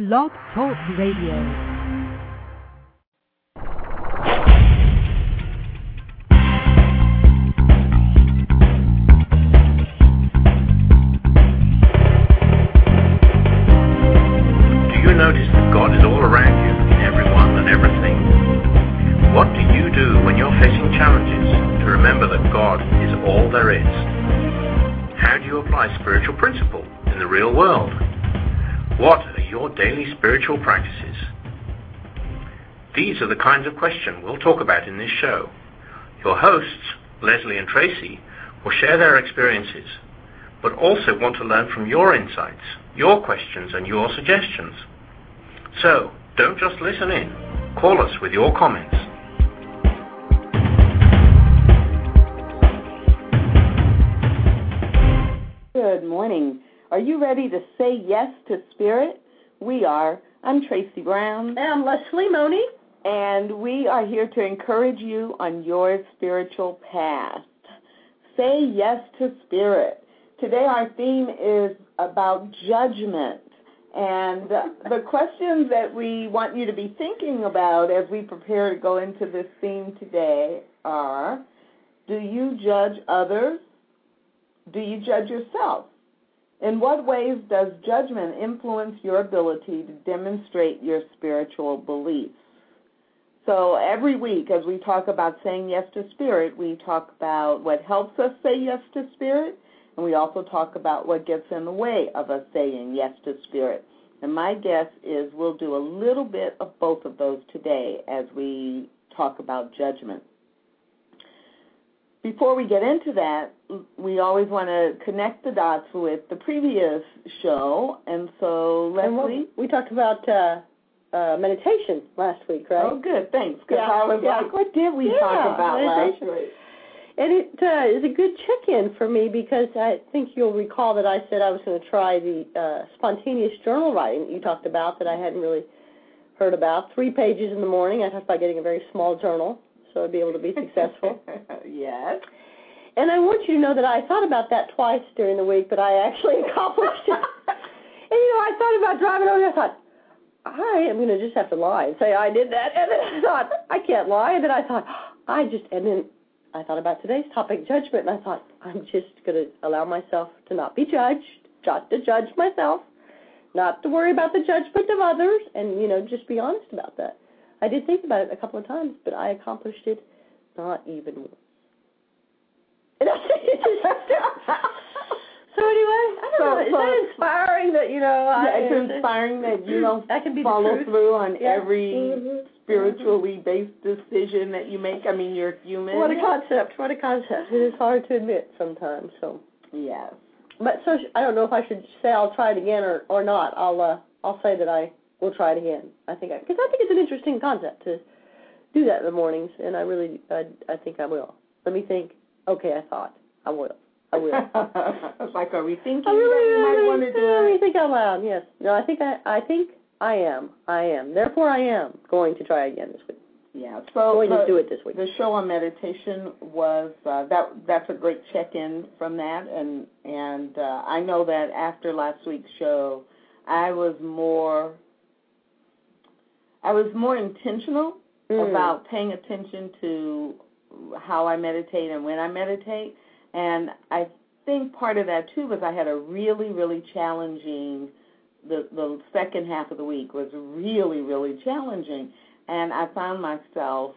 Blog Talk Radio. Spiritual practices? These are the kinds of questions we'll talk about in this show. Your hosts, Lesley and Tracy, will share their experiences, but also want to learn from your insights, your questions, and your suggestions. So, don't just listen in. Call us with your comments. Good morning. Are you ready to say yes to spirit? We are. I'm Tracy Brown. And I'm Lesley Money. And we are here to encourage you on your spiritual path. Say yes to spirit. Today our theme is about judgment. And the questions that we want you to be thinking about as we prepare to go into this theme today are Do you judge others? Do you judge yourself? In what ways does judgment influence your ability to demonstrate your spiritual beliefs? So every week, as we talk about saying yes to spirit, we talk about what helps us say yes to spirit, and we also talk about what gets in the way of us saying yes to spirit. And my guess is we'll do a little bit of both of those today as we talk about judgment. Before we get into that, we always want to connect the dots with the previous show, and so And Lesley. we talked about uh, uh, meditation last week, right? Oh, good, thanks. Because Yeah, I was yeah. like, what did we Yeah, talk about last week? And it uh, is a good check-in for me because I think you'll recall that I said I was going to try the uh, spontaneous journal writing that you talked about that I hadn't really heard about. Three pages in the morning. I talked about getting a very small journal so I'd be able to be successful. yes. And I want you to know that I thought about that twice during the week, but I actually accomplished it. And you know, I thought about driving over there. I thought, I am going to just have to lie and say I did that. And then I thought, I can't lie. And then I thought, I just, and then I thought about today's topic, judgment. And I thought, I'm just going to allow myself to not be judged, not to judge myself, not to worry about the judgment of others, and, you know, just be honest about that. I did think about it a couple of times, but I accomplished it not even once. So anyway, I don't So- know. Is so- that inspiring that you know? I, it's inspiring that you don't I can be follow through on Yeah. every Mhm. spiritually based decision that you make. I mean, you're human. What a concept! What a concept! It is hard to admit sometimes. So, Yes. but so I don't know if I should say I'll try it again or or not. I'll uh I'll say that I will try it again. I think because I, think it's an interesting concept to do that in the mornings, and I really I I think I will. Let me think. Okay, I thought I will. I will. it's like, are we thinking I really, that you might want to do really it? think out loud. Yes. No, I think I, I think I am. I am. Therefore, I am going to try again this week. Yeah. So going to do it this week. the show on meditation was uh, that. That's a great check-in from that, and and uh, I know that after last week's show, I was more. I was more intentional Mm. about paying attention to how I meditate and when I meditate. And I think part of that too was I had a really, really challenging the the second half of the week was really, really challenging. And I found myself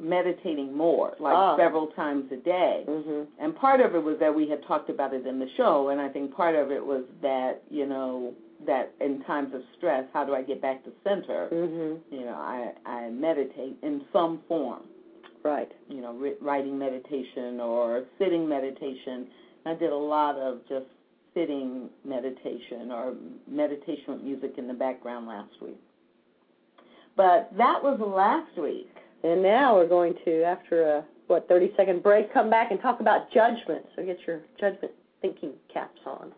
meditating more, like Ah. several times a day. Mhm. And part of it was that we had talked about it in the show, and I think part of it was that, you know, that in times of stress, how do I get back to center? Mhm. You know, I, I meditate in some form, Right. you know, ri- writing meditation or sitting meditation. I did a lot of just sitting meditation or meditation with music in the background last week. But that was last week. And now we're going to, after a what thirty second break, come back and talk about judgment. So get your judgment thinking caps on.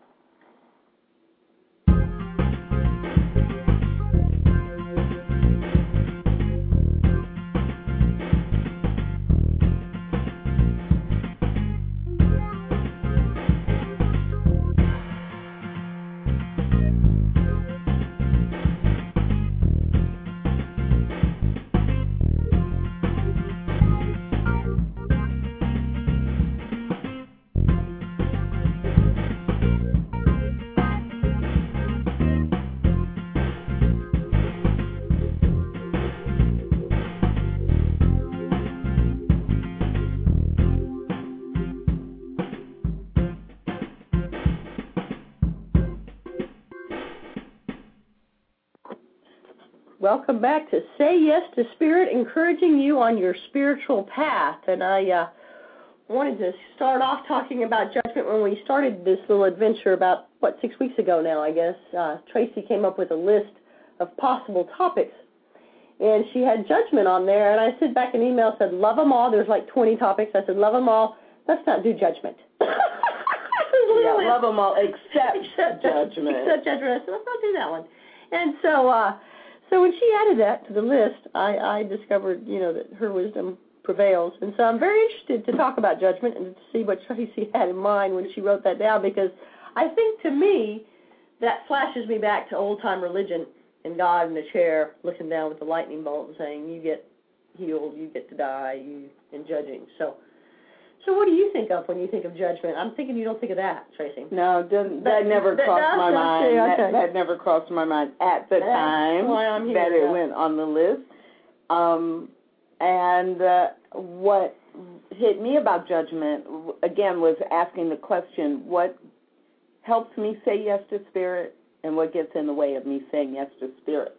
Welcome back to Say Yes to Spirit, encouraging you on your spiritual path. And I uh, wanted to start off talking about judgment when we started this little adventure about, what, six weeks ago now, I guess. Uh, Tracy came up with a list of possible topics. And she had judgment on there, and I sent back an email, said, love them all. There's like 20 topics. I said, love them all. Let's not do judgment. yeah, love them all except, except judgment. Except judgment. I said, let's not do that one. And so, uh, so when she added that to the list, I, I discovered, you know, that her wisdom prevails. And so I'm very interested to talk about judgment and to see what Tracy had in mind when she wrote that down because I think to me that flashes me back to old time religion and God in the chair looking down with the lightning bolt and saying, You get healed, you get to die, you and judging. So so what do you think of when you think of judgment? I'm thinking you don't think of that, Tracy. No, that, that never that crossed does, my mind. That, okay. that never crossed my mind at the That's time why I'm here, that it went on the list. Um, and uh, what hit me about judgment again was asking the question: What helps me say yes to spirit, and what gets in the way of me saying yes to spirit?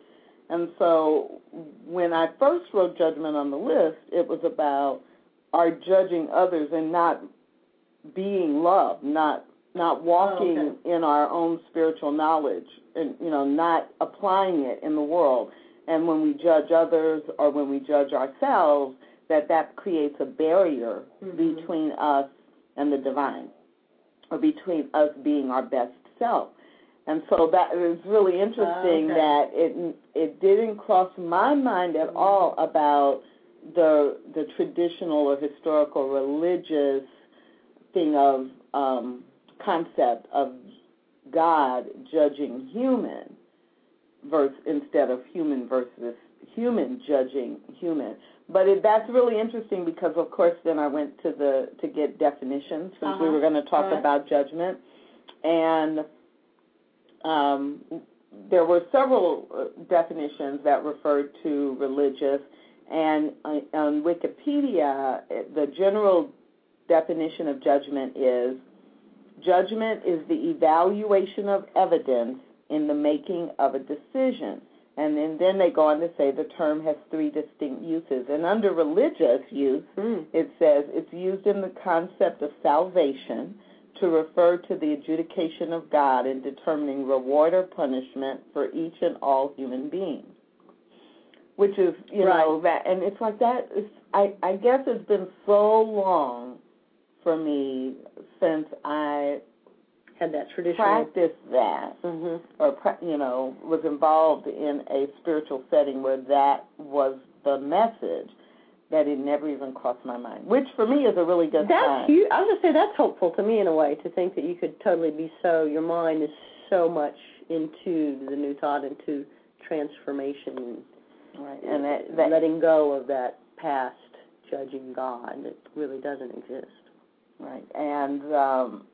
And so, when I first wrote judgment on the list, it was about our judging others and not being love, not not walking Oh, okay. in our own spiritual knowledge, and you know, not applying it in the world. And when we judge others or when we judge ourselves, that that creates a barrier Mhm. between us and the divine, or between us being our best self. And so that is really interesting okay. that it it didn't cross my mind at all about the the traditional or historical religious thing of um, concept of God judging human versus instead of human versus human judging human. But it, that's really interesting because, of course, then I went to the to get definitions since we Uh-huh. were going to talk Right. about judgment, and um, there were several uh, definitions that referred to religious, and uh, on Wikipedia, the general definition of judgment is judgment is the evaluation of evidence in the making of a decision. And then, then they go on to say the term has three distinct uses. And under religious use, Mm. it says it's used in the concept of salvation to refer to the adjudication of God in determining reward or punishment for each and all human beings. Which is, you know, that, and it's like that. Is, I I guess it's been so long for me since I Had that traditional. practiced that hmm or you know was involved in a spiritual setting where that was the message that it never even crossed my mind which for me is a really good That's sign you. I was gonna say that's hopeful to me in a way to think that you could totally be so. Your mind is so much into the new thought, into transformation, right and that, that letting go of that past judging God that really doesn't exist. right and um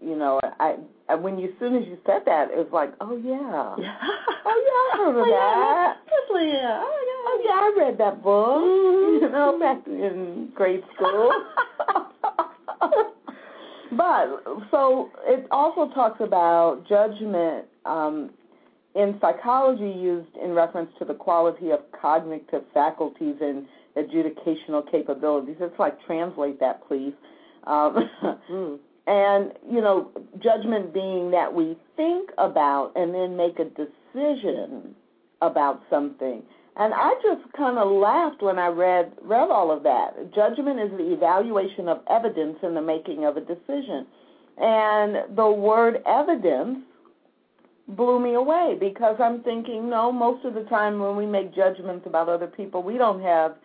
you know I, I when you as soon as you said that it was like oh yeah Yeah. oh yeah I heard of Oh, yeah, that Definitely, yeah. oh yeah I read that book Mhm. you know back in grade school But so it also talks about judgment um, in psychology used in reference to the quality of cognitive faculties and adjudicational capabilities. It's like translate that, please. Um, Mm. and you know, judgment being that we think about and then make a decision about something. And I just kind of laughed when I read read all of that. Judgment is the evaluation of evidence in the making of a decision. And the word evidence blew me away because I'm thinking, no, most of the time when we make judgments about other people, we don't have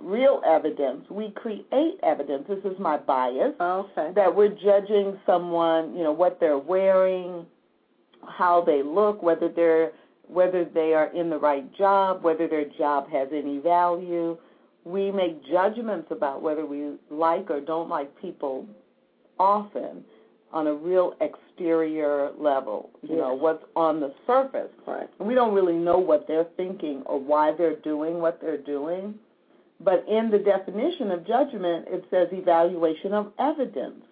real evidence. We create evidence. This is my bias Okay. that we're judging someone, you know, what they're wearing, how they look, whether they're whether they are in the right job, whether their job has any value. We make judgments about whether we like or don't like people often on a real exterior level, you know, what's on the surface. Right. And we don't really know what they're thinking or why they're doing what they're doing. But in the definition of judgment, it says evaluation of evidence.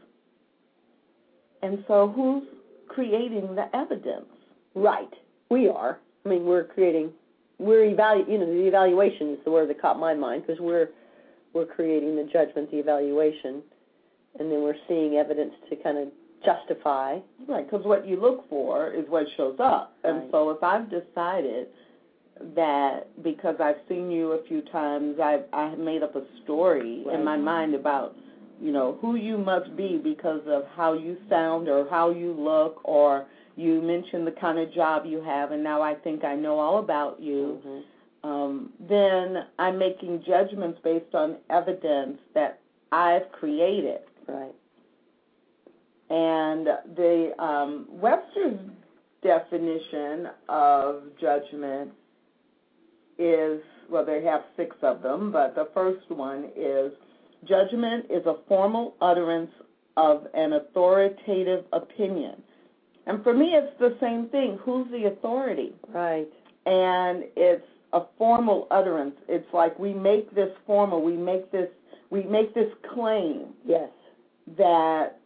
And so who's creating the evidence? Right. We are. I mean, we're creating, we're evalu, you know, the evaluation is the word that caught my mind because we're we're creating the judgment, the evaluation, and then we're seeing evidence to kind of justify. Right, because what you look for is what shows up. And Right. so if I've decided that because I've seen you a few times, I've I have made up a story Right. in my mind about you know who you must be because of how you sound or how you look or you mentioned the kind of job you have and now I think I know all about you um, then I'm making judgments based on evidence that I've created Right. And the um, Webster's definition of judgment is well, they have six of them, but the first one is judgment is a formal utterance of an authoritative opinion. And for me, it's the same thing. Who's the authority? Right. And it's a formal utterance. It's like we make this formal. We make this. We make this claim Yes. that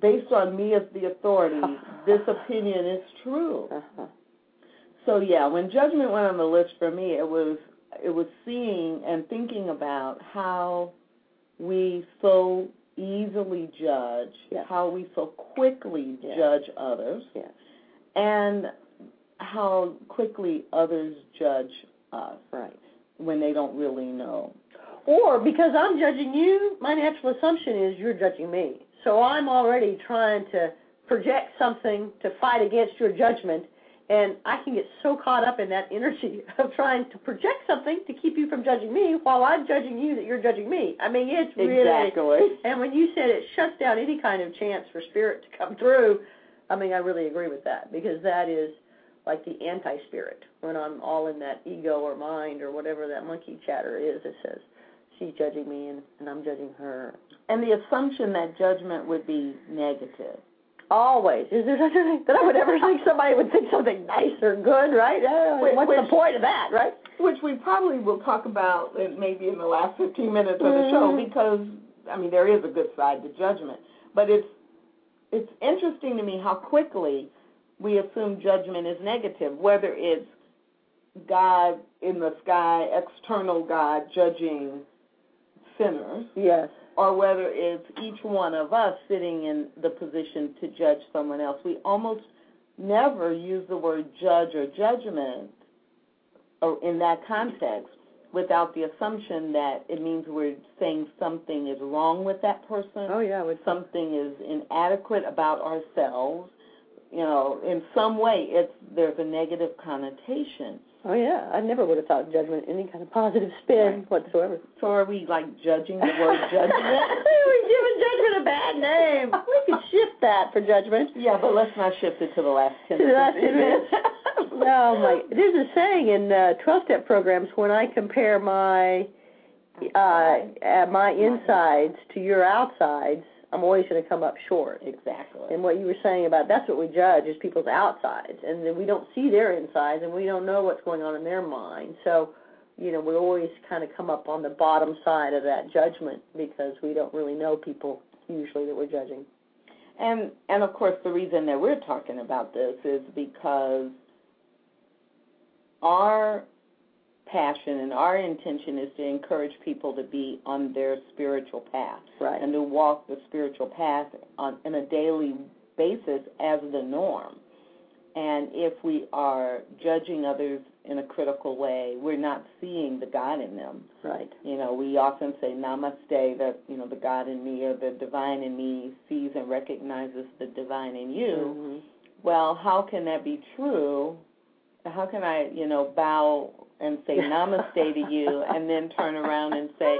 based on me as the authority, this opinion is true. Uh-huh. So yeah, when judgment went on the list for me, it was it was seeing and thinking about how we so easily judge, Yes. how we so quickly Yes. judge others, Yes. and how quickly others judge us Right. when they don't really know. Or because I'm judging you, my natural assumption is you're judging me. So I'm already trying to project something to fight against your judgment, and I can get so caught up in that energy of trying to project something to keep you from judging me while I'm judging you that you're judging me. I mean, it's really. Exactly. And when you said it shuts down any kind of chance for spirit to come through, I mean, I really agree with that because that is like the anti-spirit when I'm all in that ego or mind or whatever that monkey chatter is. It says she's judging me and, and I'm judging her. And the assumption that judgment would be negative. Always. Is there such a thing that I would ever think somebody would think something nice or good, right? Which- What's the point of that, right? which we probably will talk about maybe in the last 15 minutes of the show Mhm. because I mean there is a good side to judgment, but it's it's interesting to me how quickly we assume judgment is negative, whether it's God in the sky, external God judging sinners, Yes. or whether it's each one of us sitting in the position to judge someone else. We almost never use the word judge or judgment or in that context without the assumption that it means we're saying something is wrong with that person, Oh yeah, would something is inadequate about ourselves. You know, in some way, it's there's a negative connotation. Oh yeah, I never would have thought judgment any kind of positive spin Right. whatsoever. So, are we like judging the word judgment? We're giving judgment a bad name. We could shift that for judgment. Yeah, but let's not shift it to the last ten To the last 10 minutes. No, my there's a saying in uh, 12-step programs when I compare my uh, uh, my insides to your outsides, I'm always going to come up short. Exactly. And what you were saying about that's what we judge is people's outsides, and then we don't see their insides, and we don't know what's going on in their mind. So, you know, we always kind of come up on the bottom side of that judgment because we don't really know people usually that we're judging. And and of course the reason that we're talking about this is because our passion and our intention is to encourage people to be on their spiritual path Right. and to walk the spiritual path on in a daily basis as the norm. And if we are judging others in a critical way, we're not seeing the God in them. Right. You know, we often say namaste, that, you know, the God in me or the divine in me sees and recognizes the divine in you. Mhm. Well, how can that be true? How can I, you know, bow and say namaste to you and then turn around and say,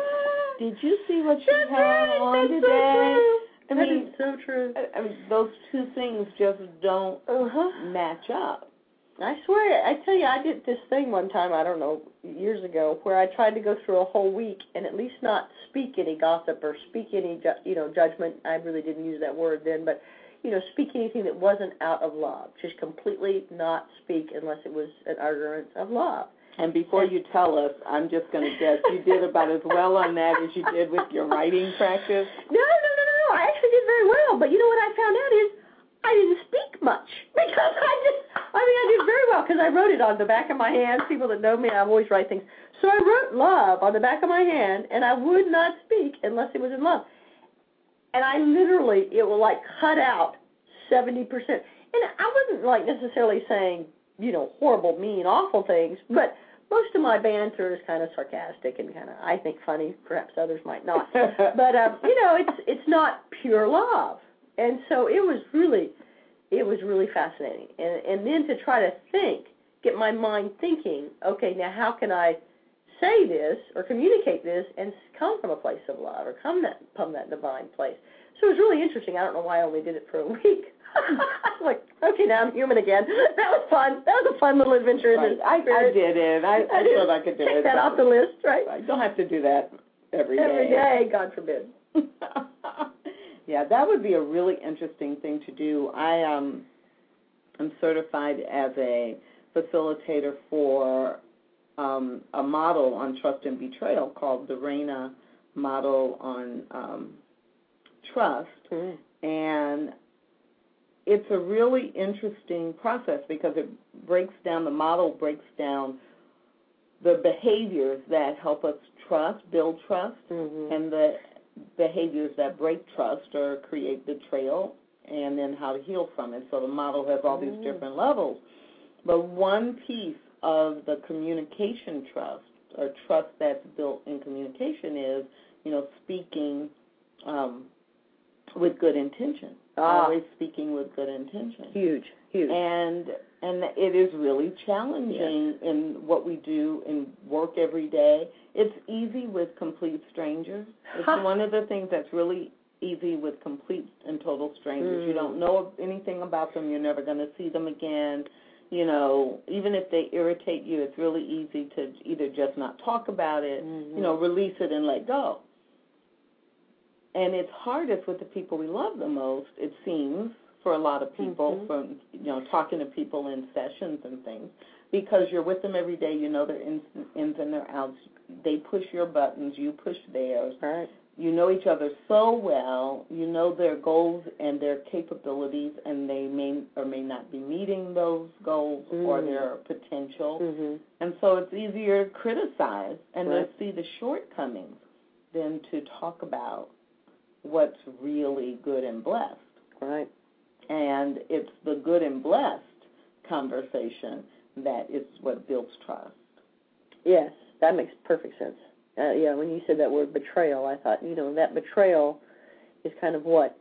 Did you see what you had on That's today? I That mean, is so true. I- I mean, those two things just don't Uh-huh. match up. I swear, I tell you, I did this thing one time, I don't know, years ago, where I tried to go through a whole week and at least not speak any gossip or speak any, ju- you know, judgment. I really didn't use that word then, but, you know, speak anything that wasn't out of love. Just completely not speak unless it was an utterance of love. And before you tell us, I'm just going to guess you did about as well on that as you did with your writing practice. No, no, no, no, no. I actually did very well. But you know what I found out is I didn't speak much because I just, I mean, I did very well. because I wrote it on the back of my hand. People that know me, I always write things. So I wrote love on the back of my hand, and I would not speak unless it was in love. And I literally, it will like cut out 70%. And I wasn't like necessarily saying, you know, horrible, mean, awful things, but most of my banter is kind of sarcastic and kind of, I think, funny. Perhaps others might not. but um, you know, it's it's not pure love. And so it was really, it was really fascinating. And and then to try to think, get my mind thinking. Okay, now how can I say this or communicate this and come from a place of love or come that from that divine place? So it was really interesting. I don't know why I only did it for a week. like, okay, now I'm human again. That was fun. That was a fun little adventure. Right. I, I did it. I, I, I thought I could do Take it. that off the list, right? I don't have to do that every day. Every day, God forbid. yeah, that would be a really interesting thing to do. I um, am certified as a facilitator for um, a model on trust and betrayal called the Reina model on um, trust, Mm. and it's a really interesting process because it breaks down the model breaks down the behaviors that help us trust, build trust, Mm-hmm. and the behaviors that break trust or create betrayal, and then how to heal from it. So the model has all these Mm. different levels. But one piece of the communication trust, or trust that's built in communication, is you know speaking um, with good intention. Ah. Always speaking with good intention Huge, huge. and and it is really challenging in what we do in work every day. It's easy with complete strangers. It's Ha. one of the things that's really easy with complete and total strangers. You Mm. don't know anything about them. You're never going to see them again. You know, even if they irritate you, it's really easy to either just not talk about it, Mhm. you know, release it and let go. And it's hardest with the people we love the most, it seems, for a lot of people, Mhm. from you know talking to people in sessions and things, because you're with them every day. You know their ins, ins and their outs. They push your buttons, you push theirs. right. You know each other so well. You know their goals and their capabilities, and they may or may not be meeting those goals or Mm. their potential. Mm-hmm. And so it's easier to criticize and Right. to see the shortcomings than to talk about what's really good and blessed. Right. And it's the good and blessed conversation that is what builds trust. Yes, that makes perfect sense. Uh, yeah, when you said that word betrayal, I thought, you know, that betrayal is kind of what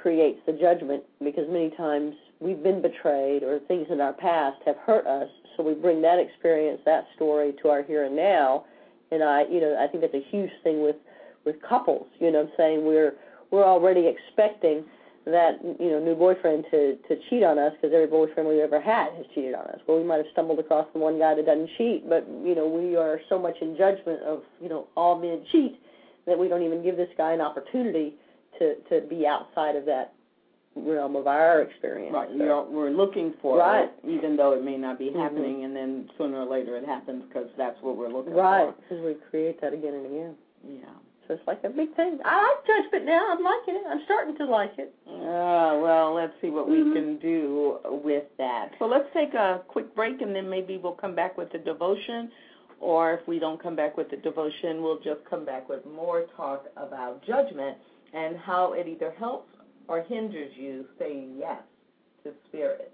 creates the judgment because many times we've been betrayed or things in our past have hurt us, so we bring that experience, that story to our here and now. And I, you know, I think that's a huge thing with with couples. You know, what I'm saying we're we're already expecting that you know new boyfriend to to cheat on us because every boyfriend we've ever had has cheated on us. Well, we might have stumbled across the one guy that doesn't cheat, but you know we are so much in judgment of you know all men cheat that we don't even give this guy an opportunity to to be outside of that realm of our experience. Right. So- You're, we're looking for Right. it, even though it may not be Mhm. happening, and then sooner or later it happens because that's what we're looking for. right, because we create that again and again. Yeah. So it's like a big thing. I like judgment now. I'm liking it. I'm starting to like it. Uh, well, let's see what Mhm. we can do with that. So let's take a quick break, and then maybe we'll come back with the devotion. Or if we don't come back with the devotion, we'll just come back with more talk about judgment and how it either helps or hinders you saying yes to spirit.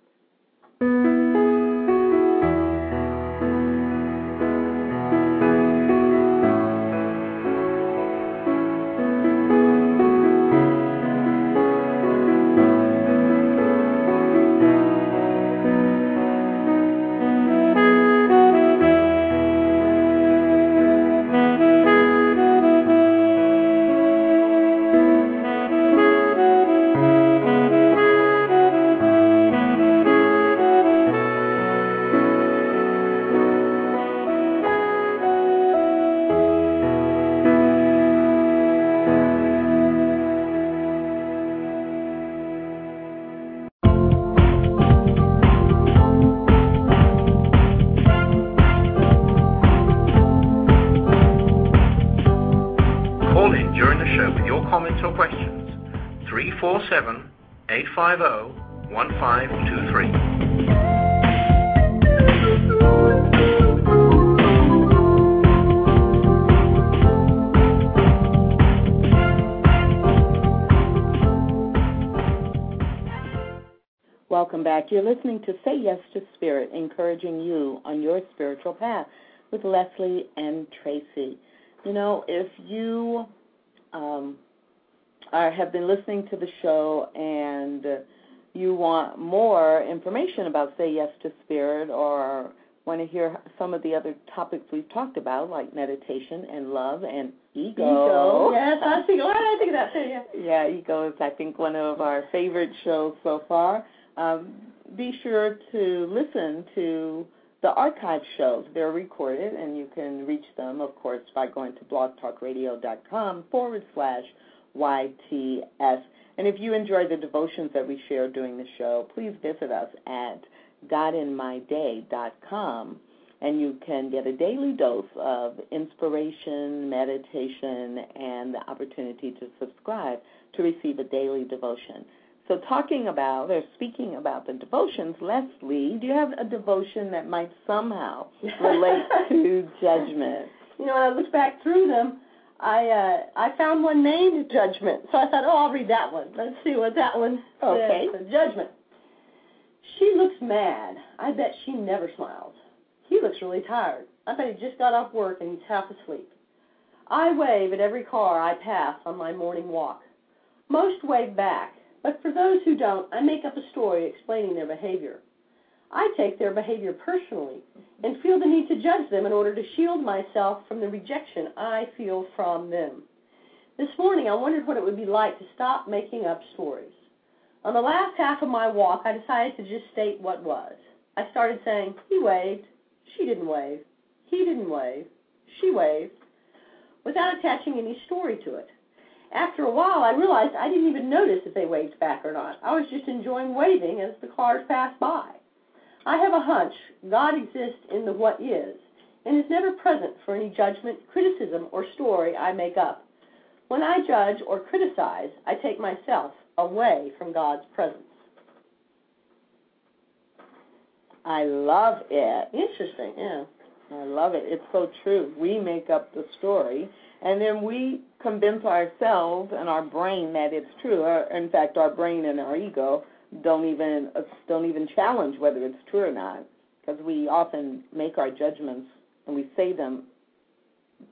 1523. Welcome back. You're listening to Say Yes to Spirit, encouraging you on your spiritual path with Lesley and Tracy. You know, if you um, are, have been listening to the show and you want more information about Say Yes to Spirit or want to hear some of the other topics we've talked about, like meditation and love and ego. Ego. Yes, I think. Why did I think of that too? Yeah. Yeah, ego is I think one of our favorite shows so far. Um, be sure to listen to the archive shows. They're recorded, and you can reach them, of course, by going to blogtalkradio.com forward slash YTS. And if you enjoy the devotions that we share during the show, please visit us at godinmyday.com and you can get a daily dose of inspiration, meditation, and the opportunity to subscribe to receive a daily devotion. So, talking about or speaking about the devotions, Lesley, do you have a devotion that might somehow relate to judgment? You know, when I look back through them, I uh, I found one named Judgment. So I thought, oh, I'll read that one. Let's see what that one okay. says. Judgment. She looks mad. I bet she never smiles. He looks really tired. I bet he just got off work and he's half asleep. I wave at every car I pass on my morning walk. Most wave back, but for those who don't, I make up a story explaining their behavior. I take their behavior personally and feel the need to judge them in order to shield myself from the rejection I feel from them. This morning I wondered what it would be like to stop making up stories. On the last half of my walk, I decided to just state what was. I started saying, he waved, she didn't wave, he didn't wave, she waved, without attaching any story to it. After a while, I realized I didn't even notice if they waved back or not. I was just enjoying waving as the cars passed by. I have a hunch God exists in the what is and is never present for any judgment, criticism, or story I make up. When I judge or criticize, I take myself away from God's presence. I love it. Interesting, yeah. I love it. It's so true. We make up the story, and then we convince ourselves and our brain that it's true. Uh, in fact, our brain and our ego don't even don't even challenge whether it's true or not, because we often make our judgments and we say them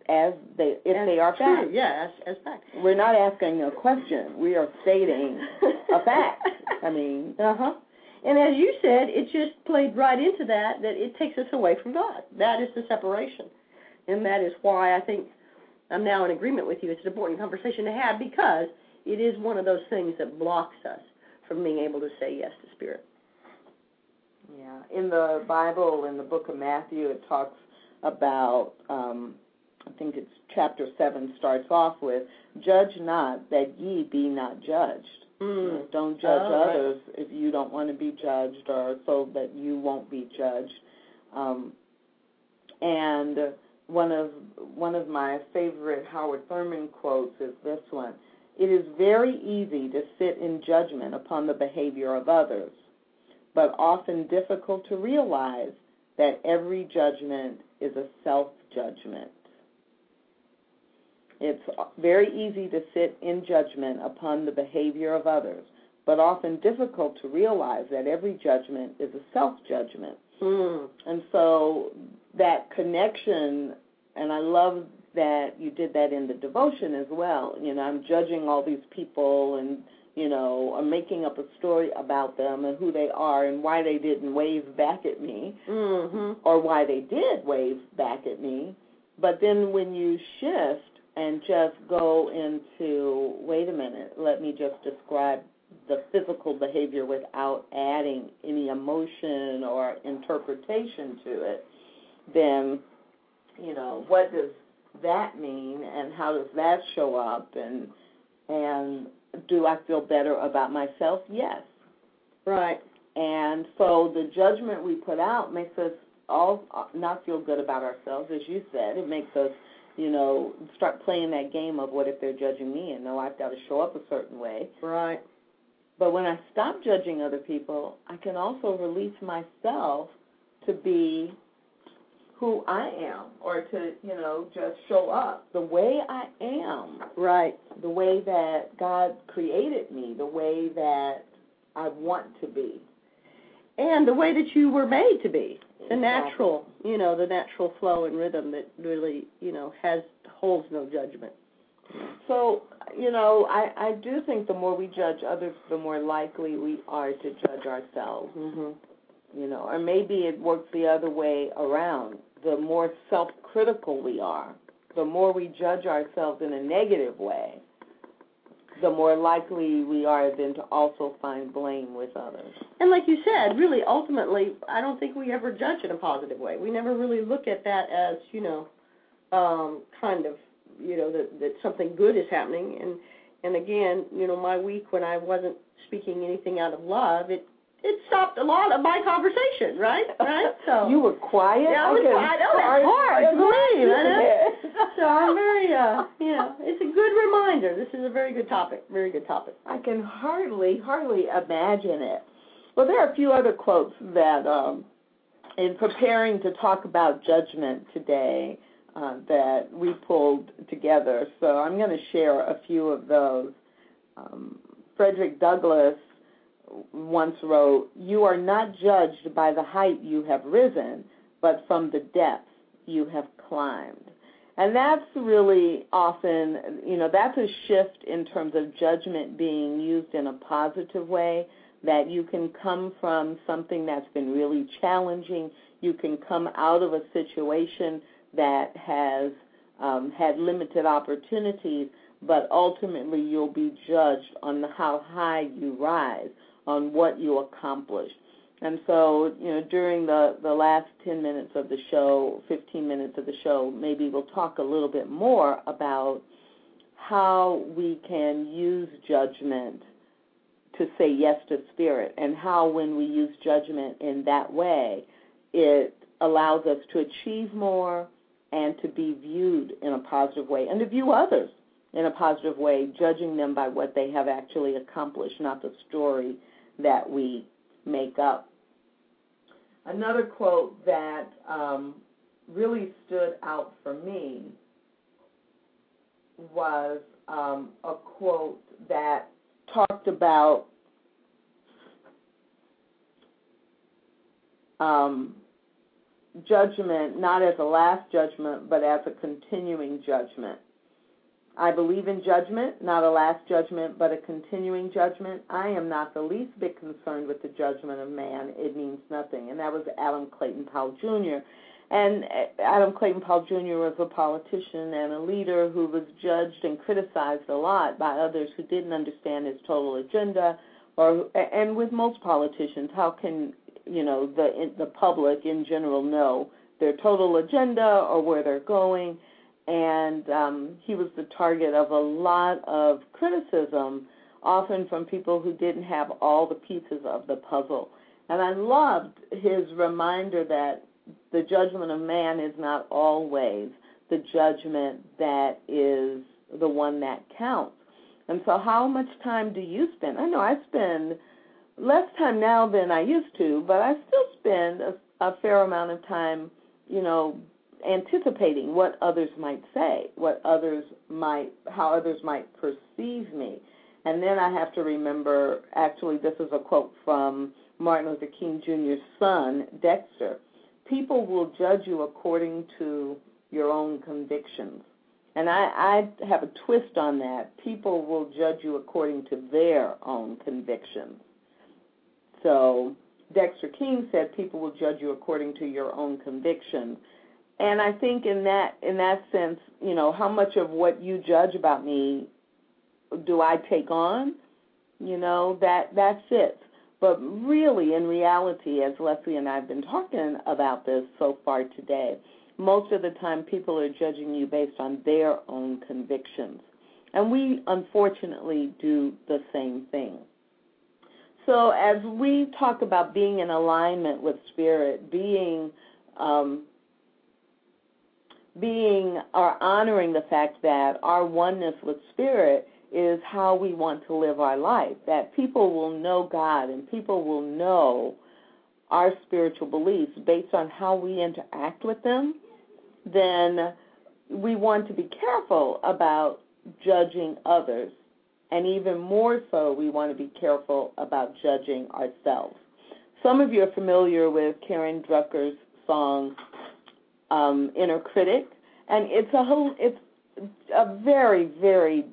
as they if as they are true. facts. Yeah, as, as fact. We're not asking a question. We are stating a fact. I mean, uh huh. And as you said, it just played right into that that it takes us away from God. That is the separation, and that is why I think I'm now in agreement with you. It's an important conversation to have because it is one of those things that blocks us from being able to say yes to Spirit. Yeah, in the Bible, in the book of Matthew, it talks about um, I think it's chapter 7 starts off with, Judge not that ye be not judged. Mm. Don't judge oh, others right. if you don't want to be judged or so that you won't be judged. Um, and one of one of my favorite Howard Thurman quotes is this one. It is very easy to sit in judgment upon the behavior of others, but often difficult to realize that every judgment is a self judgment. It's very easy to sit in judgment upon the behavior of others, but often difficult to realize that every judgment is a self judgment. Mm. And so that connection, and I love that you did that in the devotion as well. You know, I'm judging all these people and, you know, I'm making up a story about them and who they are and why they didn't wave back at me mm-hmm. or why they did wave back at me. But then when you shift and just go into wait a minute, let me just describe the physical behavior without adding any emotion or interpretation to it, then you know what does that mean and how does that show up and and do I feel better about myself? Yes. Right. And so the judgment we put out makes us all uh, not feel good about ourselves, as you said. It makes us you know, start playing that game of what if they're judging me and know I've got to show up a certain way. Right. But when I stop judging other people, I can also release myself to be who I am or to, you know, just show up the way I am. Right. The way that God created me, the way that I want to be. and the way that you were made to be. The Exactly. natural, you know, the natural flow and rhythm that really, you know, has holds no judgment. So, you know, I, I do think the more we judge others, the more likely we are to judge ourselves. Mhm. You know, or maybe it works the other way around. The more self critical we are, the more we judge ourselves in a negative way, the more likely we are then to also find blame with others. And like you said, really, ultimately, I don't think we ever judge in a positive way. We never really look at that as, you know, um, kind of, you know, that that something good is happening. And and again, you know, my week when I wasn't speaking anything out of love, it it stopped a lot of my conversation, right? Right. So You were quiet? Yeah, I was Okay. quiet. Oh, that's hard to believe, isn't it? so I'm very, uh, you know, it's a good reminder. This is a very good topic. Very good topic. I can hardly, hardly imagine it. Well, there are a few other quotes that, um, in preparing to talk about judgment today, uh, that we pulled together. So I'm going to share a few of those. Um, Frederick Douglass once wrote, You are not judged by the height you have risen, but from the depths you have climbed. And that's really often, you know, that's a shift in terms of judgment being used in a positive way, that you can come from something that's been really challenging. You can come out of a situation that has um, had limited opportunities, but ultimately you'll be judged on how high you rise, on what you accomplish. And so, you know, during the, the last 10 minutes of the show, 15 minutes of the show, maybe we'll talk a little bit more about how we can use judgment to say yes to spirit and how when we use judgment in that way, it allows us to achieve more and to be viewed in a positive way and to view others in a positive way, judging them by what they have actually accomplished, not the story that we make up. Another quote that um, really stood out for me was um, a quote that talked about um, judgment not as a last judgment, but as a continuing judgment. I believe in judgment, not a last judgment, but a continuing judgment. I am not the least bit concerned with the judgment of man. It means nothing. And that was Adam Clayton Powell Jr. And Adam Clayton Powell Jr. was a politician and a leader who was judged and criticized a lot by others who didn't understand his total agenda. Or and with most politicians, how can you know the the public in general know their total agenda or where they're going? And um, he was the target of a lot of criticism, often from people who didn't have all the pieces of the puzzle. And I loved his reminder that the judgment of man is not always the judgment that is the one that counts. And so, how much time do you spend? I know I spend less time now than I used to, but I still spend a, a fair amount of time, you know, anticipating what others might say, what others might, how others might perceive me. And then I have to remember, actually, this is a quote from Martin Luther King Jr.'s son, Dexter. People will judge you according to your own convictions. And I, I have a twist on that. People will judge you according to their own convictions. So Dexter King said people will judge you according to your own convictions and I think in that in that sense, you know, how much of what you judge about me do I take on? You know, that that fits. But really, in reality, as Lesley and I have been talking about this so far today, most of the time people are judging you based on their own convictions. And we unfortunately do the same thing. So as we talk about being in alignment with spirit, being um, being or honoring the fact that our oneness with spirit is how we want to live our life. That people will know God and people will know our spiritual beliefs based on how we interact with them, then we want to be careful about judging others. And even more so, we want to be careful about judging ourselves. some of you are familiar with Karen Drucker's song um, "Inner Critic," and it's a whole it's a very very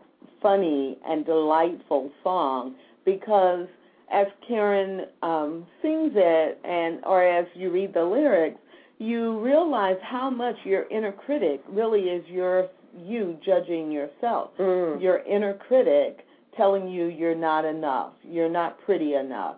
funny and delightful song because as Karen um, sings it and or as you read the lyrics, you realize how much your inner critic really is your you judging yourself. Mm. Your inner critic telling you you're not enough, you're not pretty enough,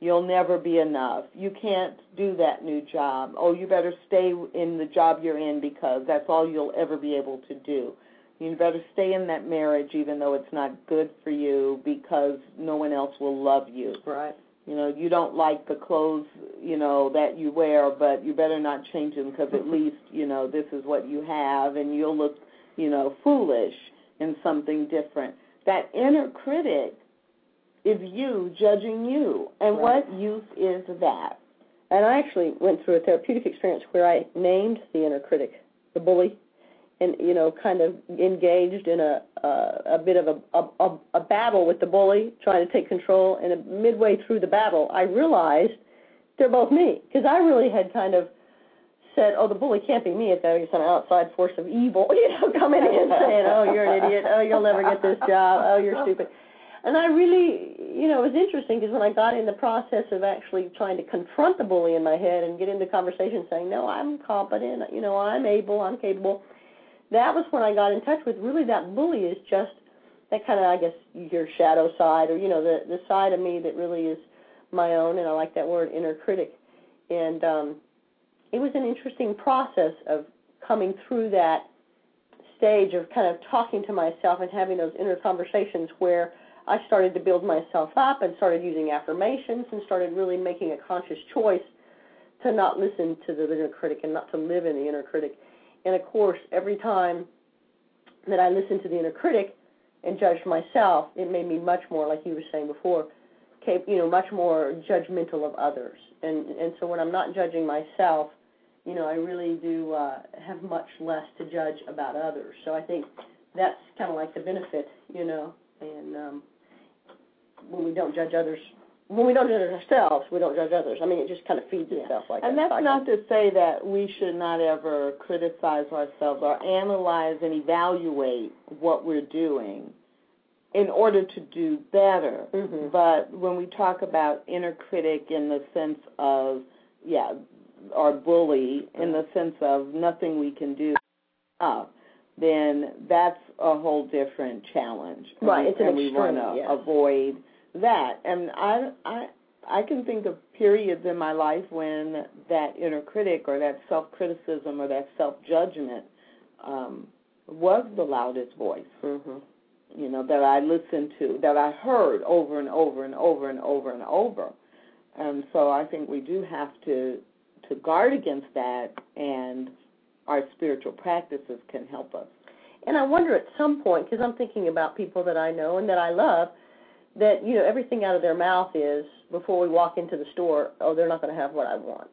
you'll never be enough, you can't do that new job. Oh, you better stay in the job you're in because that's all you'll ever be able to do. You better stay in that marriage even though it's not good for you because no one else will love you. Right. You know, you don't like the clothes, you know, that you wear, but you better not change them because at least, you know, this is what you have and you'll look, you know, foolish in something different. That inner critic is you judging you. And Right. what use is that? And I actually went through a therapeutic experience where I named the inner critic, the bully, and you know, kind of engaged in a a, a bit of a, a a battle with the bully, trying to take control. And midway through the battle, I realized they're both me because I really had kind of said, "Oh, the bully can't be me. To be some outside force of evil, you know, coming in saying, "Oh, you're an idiot. Oh, you'll never get this job. Oh, you're stupid." And I really, you know, it was interesting because when I got in the process of actually trying to confront the bully in my head and get into conversation saying, no, I'm competent, you know, I'm able, I'm capable, that was when I got in touch with really that bully is just that kind of, I guess, your shadow side or, you know, the, the side of me that really is my own, and I like that word, inner critic. And um, it was an interesting process of coming through that stage of kind of talking to myself and having those inner conversations where I started to build myself up and started using affirmations and started really making a conscious choice to not listen to the inner critic and not to live in the inner critic. And of course, every time that I listened to the inner critic and judged myself, it made me much more, like you were saying before, you know, much more judgmental of others. And and so when I'm not judging myself, you know, I really do uh, have much less to judge about others. So I think that's kind of like the benefit, you know. And um, when we don't judge others, when we don't judge ourselves, we don't judge others. I mean, it just kind of feeds itself like that. and that's cycle. not to say that we should not ever criticize ourselves or analyze and evaluate what we're doing in order to do better. Mhm. But when we talk about inner critic in the sense of, yeah, or bully in the sense of nothing we can do up, then that's a whole different challenge. Right, we- it's an and we want extreme, to yes. avoid that. And I, I, I can think of periods in my life when that inner critic or that self criticism or that self judgment um, was the loudest voice Mhm. you know, that I listened to, that I heard over and over and over and over and over. And so I think we do have to to guard against that and our spiritual practices can help us. And I wonder at some point, because I'm thinking about people that I know and that I love, that you know everything out of their mouth is before we walk into the store, oh, they're not going to have what I want,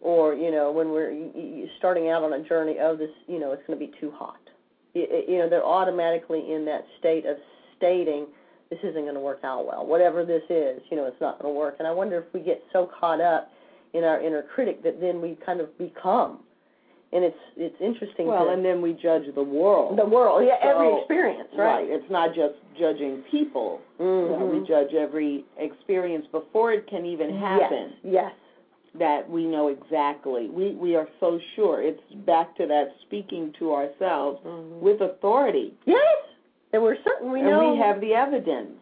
or you know when we're starting out on a journey, oh, this you know it's going to be too hot. Y- y- You know they're automatically in that state of stating this isn't going to work out well. Whatever this is, you know, it's not going to work. And I wonder if we get so caught up in our inner critic that then we kind of become. And it's it's interesting. Well, to, and then we judge the world. the world, yeah, every experience, right? right? It's not just judging people. Mhm. we judge every experience before it can even happen. Yes, yes. that we know exactly. We we are so sure. It's back to that speaking to ourselves Mhm. with authority. Yes, and we're certain we and know. we have the evidence.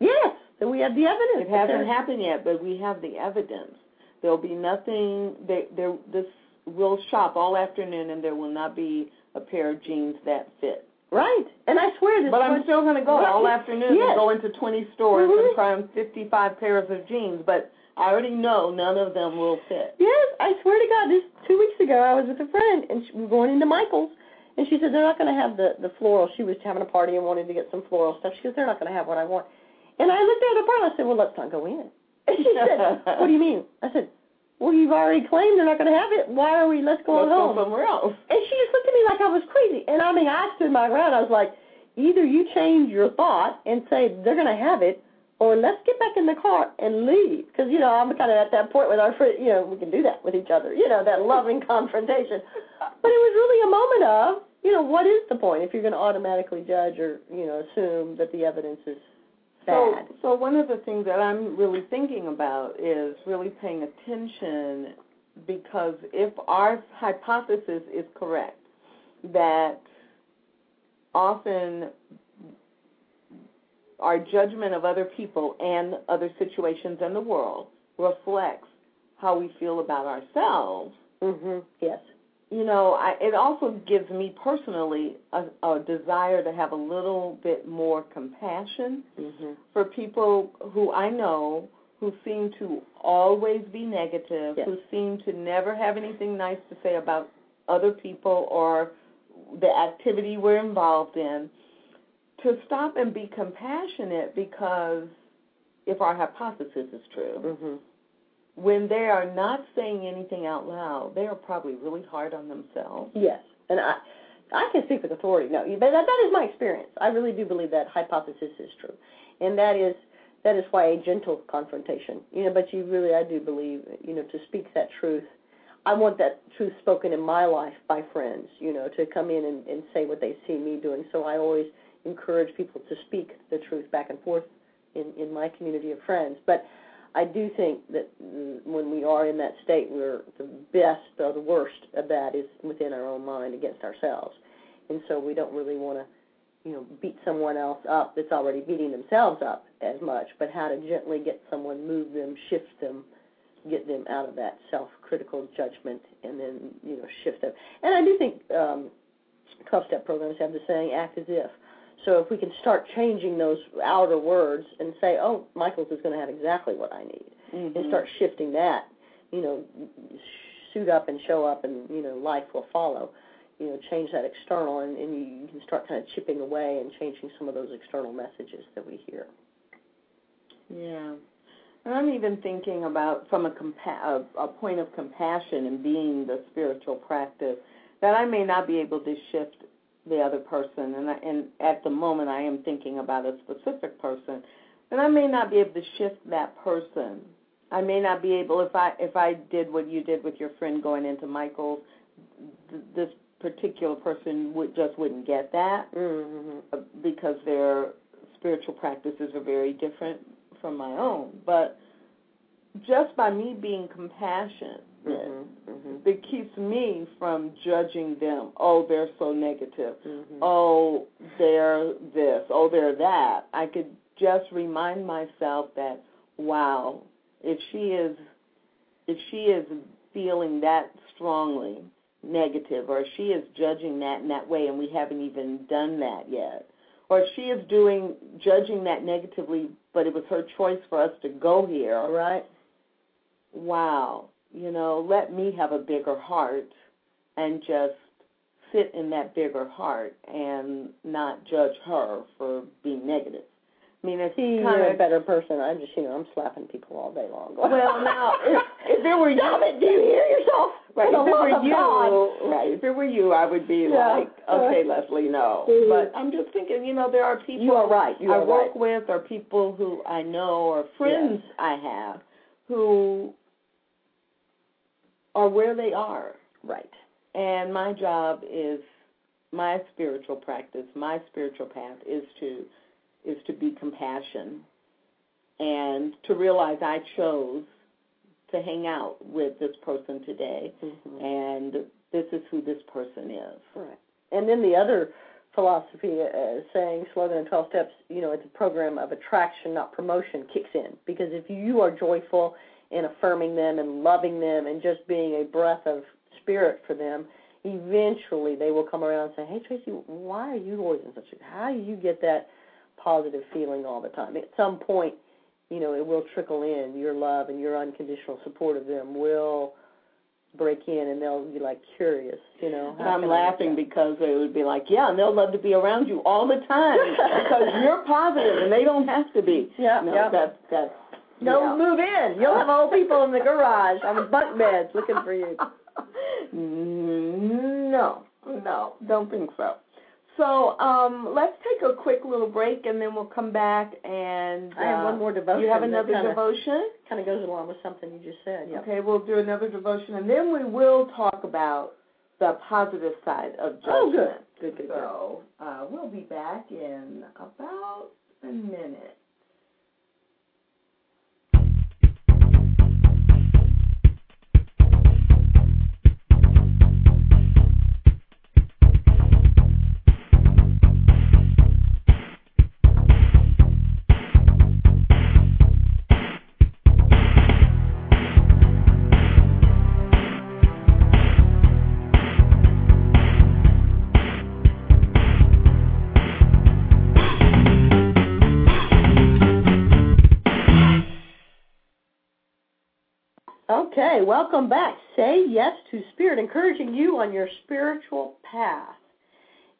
yes, and we have the evidence. It hasn't happened yet, but we have the evidence. There'll be nothing. There, there. This we'll shop all afternoon, and there will not be a pair of jeans that fit. Right, and I swear this. But I'm still going to go Right. all afternoon Yes. and go into 20 stores Mhm. and try on 55 pairs of jeans. But I already know none of them will fit. Yes, I swear to God, this two weeks ago I was with a friend and she, we were going into Michael's, and she said they're not going to have the the floral. She was having a party and wanted to get some floral stuff. She goes, they're not going to have what I want. And I looked at the and I said, well, let's not go in. And she said, what do you mean? I said, well, you've already claimed they're not going to have it. Why are we? Let's go Let's home. go somewhere else. And she just looked at me like I was crazy. And I mean, I stood my ground. I was like, either you change your thought and say they're going to have it, or let's get back in the car and leave. Because, you know, I'm kind of at that point with our friend, you know, we can do that with each other, you know, that loving confrontation. But it was really a moment of, you know, what is the point if you're going to automatically judge or, you know, assume that the evidence is bad? So, so one of the things that I'm really thinking about is really paying attention because if our hypothesis is correct, that often our judgment of other people and other situations in the world reflects how we feel about ourselves. Mhm. Yes. You know, I, it also gives me personally a, a desire to have a little bit more compassion Mhm. for people who I know who seem to always be negative, Yes. who seem to never have anything nice to say about other people or the activity we're involved in, to stop and be compassionate because if our hypothesis is true, Mhm. When they are not saying anything out loud, they are probably really hard on themselves. Yes, and I I can speak with authority. No, but that, that is my experience. I really do believe that hypothesis is true, and that is that is why a gentle confrontation. You know, but you really I do believe you know to speak that truth. I want that truth spoken in my life by friends. You know, to come in and, and say what they see me doing. So I always encourage people to speak the truth back and forth in in my community of friends. But I do think that mm, when we are in that state, we're the best or the worst of that is within our own mind against ourselves, and so we don't really want to, you know, beat someone else up that's already beating themselves up as much, but how to gently get someone, move them, shift them, get them out of that self-critical judgment, and then you know shift them. And I do think um, 12-step programs have the saying "act as if." So if we can start changing those outer words and say, "Oh, Michael's is going to have exactly what I need," Mm-hmm. and start shifting that, you know, suit up and show up, and you know, life will follow. You know, change that external, and, and you can start kind of chipping away and changing some of those external messages that we hear. Yeah. And I'm even thinking about from a, compa- a, a point of compassion and being the spiritual practice that I may not be able to shift the other person, and I, and at the moment I am thinking about a specific person, and I may not be able to shift that person. I may not be able if I if I did what you did with your friend going into Michael's, th- this particular person would just wouldn't get that Mm-hmm. uh, because their spiritual practices are very different from my own. But just by me being compassionate, Mm-hmm. it keeps me from judging them. Oh, they're so negative. Mm-hmm. Oh, they're this. Oh, they're that. I could just remind myself that wow, if she is if she is feeling that strongly negative or she is judging that in that way and we haven't even done that yet or she is doing judging that negatively but it was her choice for us to go here All right. wow you know let me have a bigger heart and just sit in that bigger heart and not judge her for being negative i mean it's See, kind you're of a better person. I'm just, you know, I'm slapping people all day long. well now if, if there were you it! Do you hear yourself? Right. If it were you, God. right? If it were you, I would be Yeah. like, okay, Lesley, no. Mhm. But I'm just thinking, you know, there are people You are right. You I are work right. with, or people who I know, or friends I have, who are where they are, Right. and my job is my spiritual practice, my spiritual path is to is to be compassion and to realize I chose to hang out with this person today Mm-hmm. and this is who this person is. Right. And then the other philosophy uh, saying slogan in 12 steps, you know, it's a program of attraction, not promotion, kicks in. Because if you are joyful and affirming them and loving them and just being a breath of spirit for them, eventually they will come around and say, hey, Tracy, why are you always in such a, how do you get that positive feeling all the time? At some point, you know, it will trickle in. Your love and your unconditional support of them will break in and they'll be like curious, you know. And I'm laughing because they would be like, yeah, and they'll love to be around you all the time because you're positive and they don't have to be. Yeah, no, yeah. That's that's No, yeah. move in. You'll have old people in the garage on bunk beds looking for you. No, no, don't think so. So um, let's take a quick little break, and then we'll come back and. I have uh, one more devotion. You have another kinda, devotion? Kind of goes along with something you just said. Yep. Okay, we'll do another devotion, and then we will talk about the positive side of judgment. Oh, good. Good, good, good. So uh, we'll be back in about a minute. Okay, welcome back. Say yes to spirit, encouraging you on your spiritual path.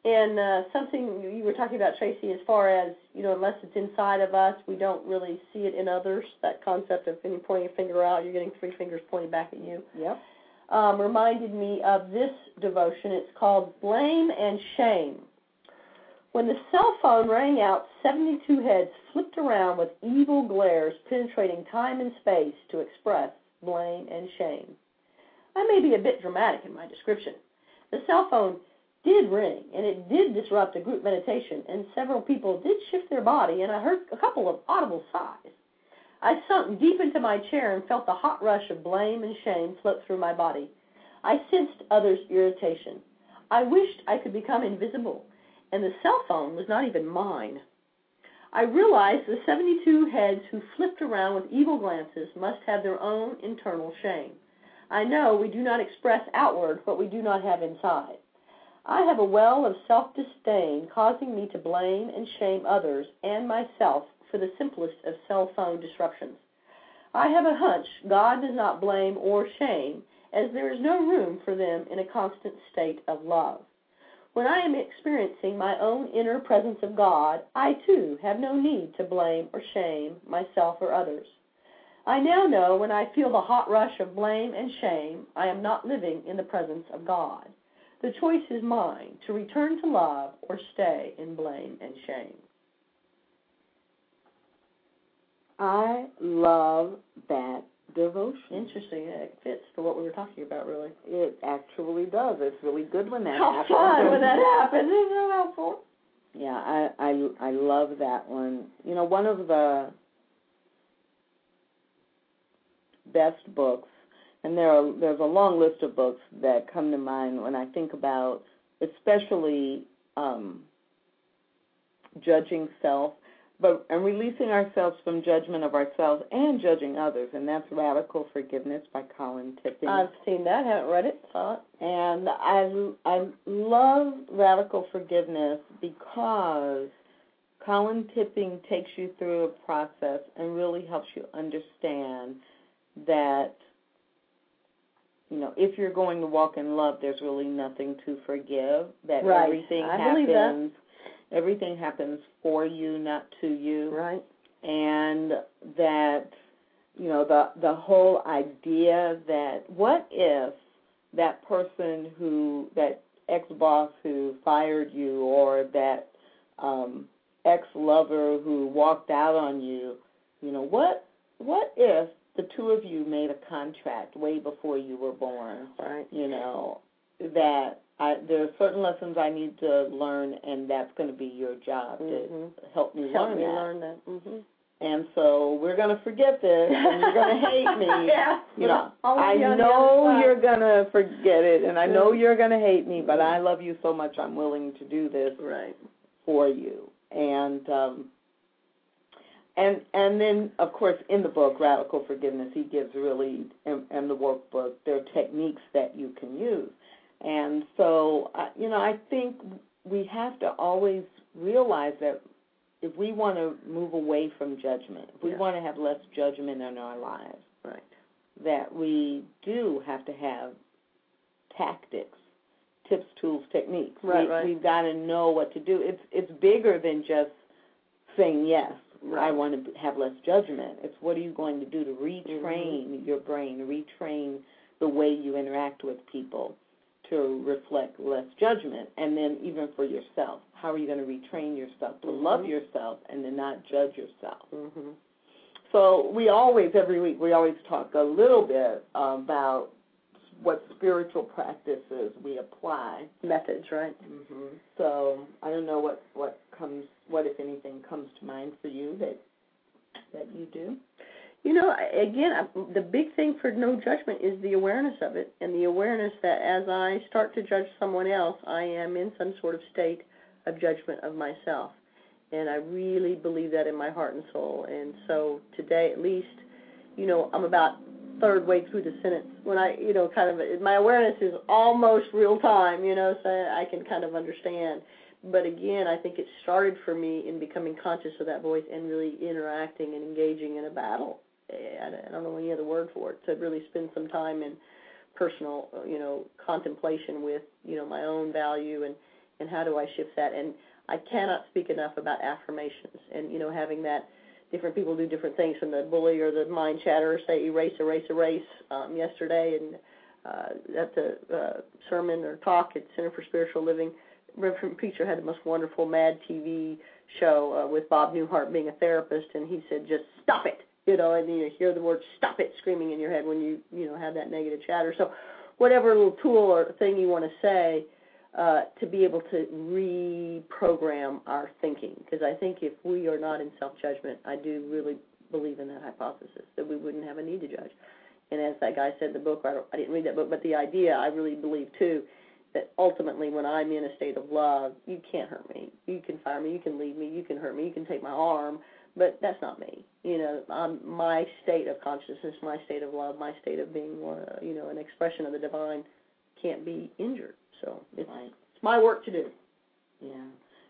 And uh, something you were talking about, Tracy, as far as you know, unless it's inside of us, we don't really see it in others. That concept of when you point your finger out, you're getting three fingers pointing back at you. Yep. Um, reminded me of this devotion. It's called Blame and Shame. When the cell phone rang out, 72 heads flipped around with evil glares penetrating time and space to express blame, and shame. I may be a bit dramatic in my description. The cell phone did ring, and it did disrupt a group meditation, and several people did shift their body, and I heard a couple of audible sighs. I sunk deep into my chair and felt the hot rush of blame and shame float through my body. I sensed others' irritation. I wished I could become invisible, and the cell phone was not even mine. I realized the 72 heads who flipped around with evil glances must have their own internal shame. I know we do not express outward what we do not have inside. I have a well of self disdain causing me to blame and shame others and myself for the simplest of cell phone disruptions. I have a hunch God does not blame or shame, as there is no room for them in a constant state of love. When I am experiencing my own inner presence of God, I too have no need to blame or shame myself or others. I now know when I feel the hot rush of blame and shame, I am not living in the presence of God. The choice is mine to return to love or stay in blame and shame. I love that devotion. Interesting. Yeah, it fits for what we were talking about, really. It actually does. It's really good when that How happens. fun when that happens. Isn't that helpful? Yeah, I, I I love that one. You know, one of the best books, and there are there's a long list of books that come to mind when I think about, especially um, judging self, but and releasing ourselves from judgment of ourselves and judging others, and that's Radical Forgiveness by Colin Tipping. I've seen that. Haven't read it. Saw it. And I I love radical forgiveness because Colin Tipping takes you through a process and really helps you understand that you know if you're going to walk in love, there's really nothing to forgive. That Right. everything I happens. Everything happens for you, not to you Right. and that you know the the whole idea that what if that person who that ex boss who fired you or that um ex lover who walked out on you you know what what if the two of you made a contract way before you were born Right. you know that I, there are certain lessons I need to learn, and that's going to be your job Mhm. to help me Help learn me that. learn that. hmm And so we're going to forget this, and you're going to hate me. yeah. You know, I be on the know you're going to forget it, and I know Mhm. you're going to hate me, but I love you so much. I'm willing to do this Right. for you. And um, and and then of course in the book Radical Forgiveness, he gives really and, and the workbook there are techniques that you can use. And so you know I think we have to always realize that if we want to move away from judgment, if we Yeah. want to have less judgment in our lives, Right. that we do have to have tactics, tips, tools, techniques. Right, we, right. We've got to know what to do. It's it's bigger than just saying yes. Right. I want to have less judgment. It's what are you going to do to Mm-hmm. retrain your brain, retrain the way you interact with people, to reflect less judgment, and then even for yourself, how are you going to retrain yourself to Mhm. love yourself and to not judge yourself? Mhm. So we always, every week, we always talk a little bit about what spiritual practices we apply. Methods, right? hmm So I don't know what what comes, what if anything comes to mind for you that that you do. You know, again, the big thing for no judgment is the awareness of it, and the awareness that as I start to judge someone else, I am in some sort of state of judgment of myself. And I really believe that in my heart and soul. And so today, at least, you know, I'm about third way through the sentence when I, you know, kind of my awareness is almost real time, you know, so I can kind of understand. But again, I think it started for me in becoming conscious of that voice and really interacting and engaging in a battle. I don't know any other word for it. To really spend some time in personal, you know, contemplation with, you know, my own value and and how do I shift that. And I cannot speak enough about affirmations and you know having that. Different people do different things from the bully or the mind chatter, say erase, erase, erase. Um, yesterday and uh, at the uh, sermon or talk at Center for Spiritual Living, Reverend Preacher had the most wonderful Mad TV show uh, with Bob Newhart being a therapist, and he said, "Just stop it," you know, and you hear the word "stop it" screaming in your head when you you know have that negative chatter. So, whatever little tool or thing you want to say, uh, to be able to reprogram our thinking, because I think if we are not in self-judgment, I do really believe in that hypothesis that we wouldn't have a need to judge. And as that guy said in the book, I, I didn't read that book, but the idea I really believe too that ultimately when I'm in a state of love, you can't hurt me. You can fire me, you can leave me, you can hurt me, you can take my arm, but that's not me. You know, I'm, my state of consciousness, my state of love, my state of being, uh, you know, an expression of the divine can't be injured. So it's, Right. it's my work to do. Yeah.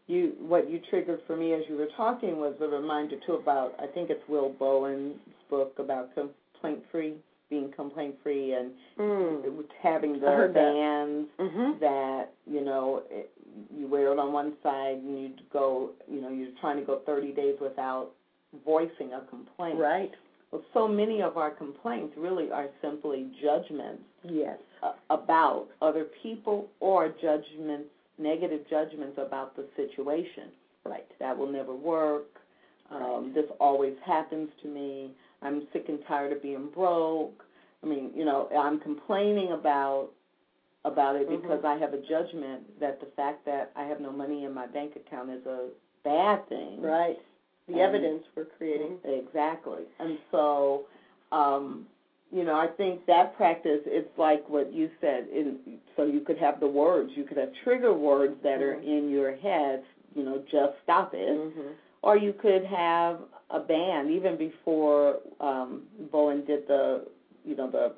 You what you triggered for me as you were talking was a reminder too about I think it's Will Bowen's book about complaint free, being complaint free and Mm. having the heard that. bands Mhm. that you know it, you wear it on one side and you go you know you're trying to go 30 days without voicing a complaint. Right. Well, so many of our complaints really are simply judgments Yes. uh, about other people or judgments, negative judgments about the situation. Right. That will never work. Um, this always happens to me. I'm sick and tired of being broke. I mean, you know, I'm complaining about about it because Mhm. I have a judgment that the fact that I have no money in my bank account is a bad thing. Right. The And- evidence we're creating. Exactly. And so, um, you know, I think that practice, it's like what you said. In, so you could have the words, you could have trigger words that are Mhm. in your head, you know, just stop it. Mhm. Or you could have a band, even before um, Bowen did the, you know, the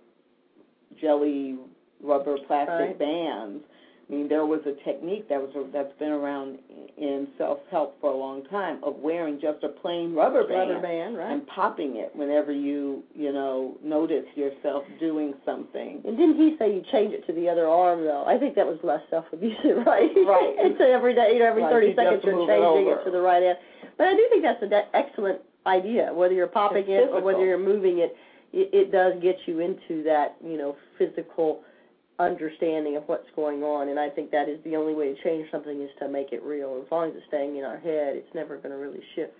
jelly rubber plastic Right. bands. I mean, there was a technique that was that's been around in self-help for a long time of wearing just a plain rubber band, Rubber band, right? and popping it whenever you, you know, notice yourself doing something. And didn't he say you change it to the other arm though? I think that was less self-abusive, right? Right. it's every day, you know, every 30 you seconds you're move it changing it, to the right end. But I do think that's an excellent idea. Whether you're popping It's it or whether you're moving it, it, it does get you into that, you know, physical understanding of what's going on. And I think that is the only way to change something is to make it real. As long as it's staying in our head, it's never going to really shift.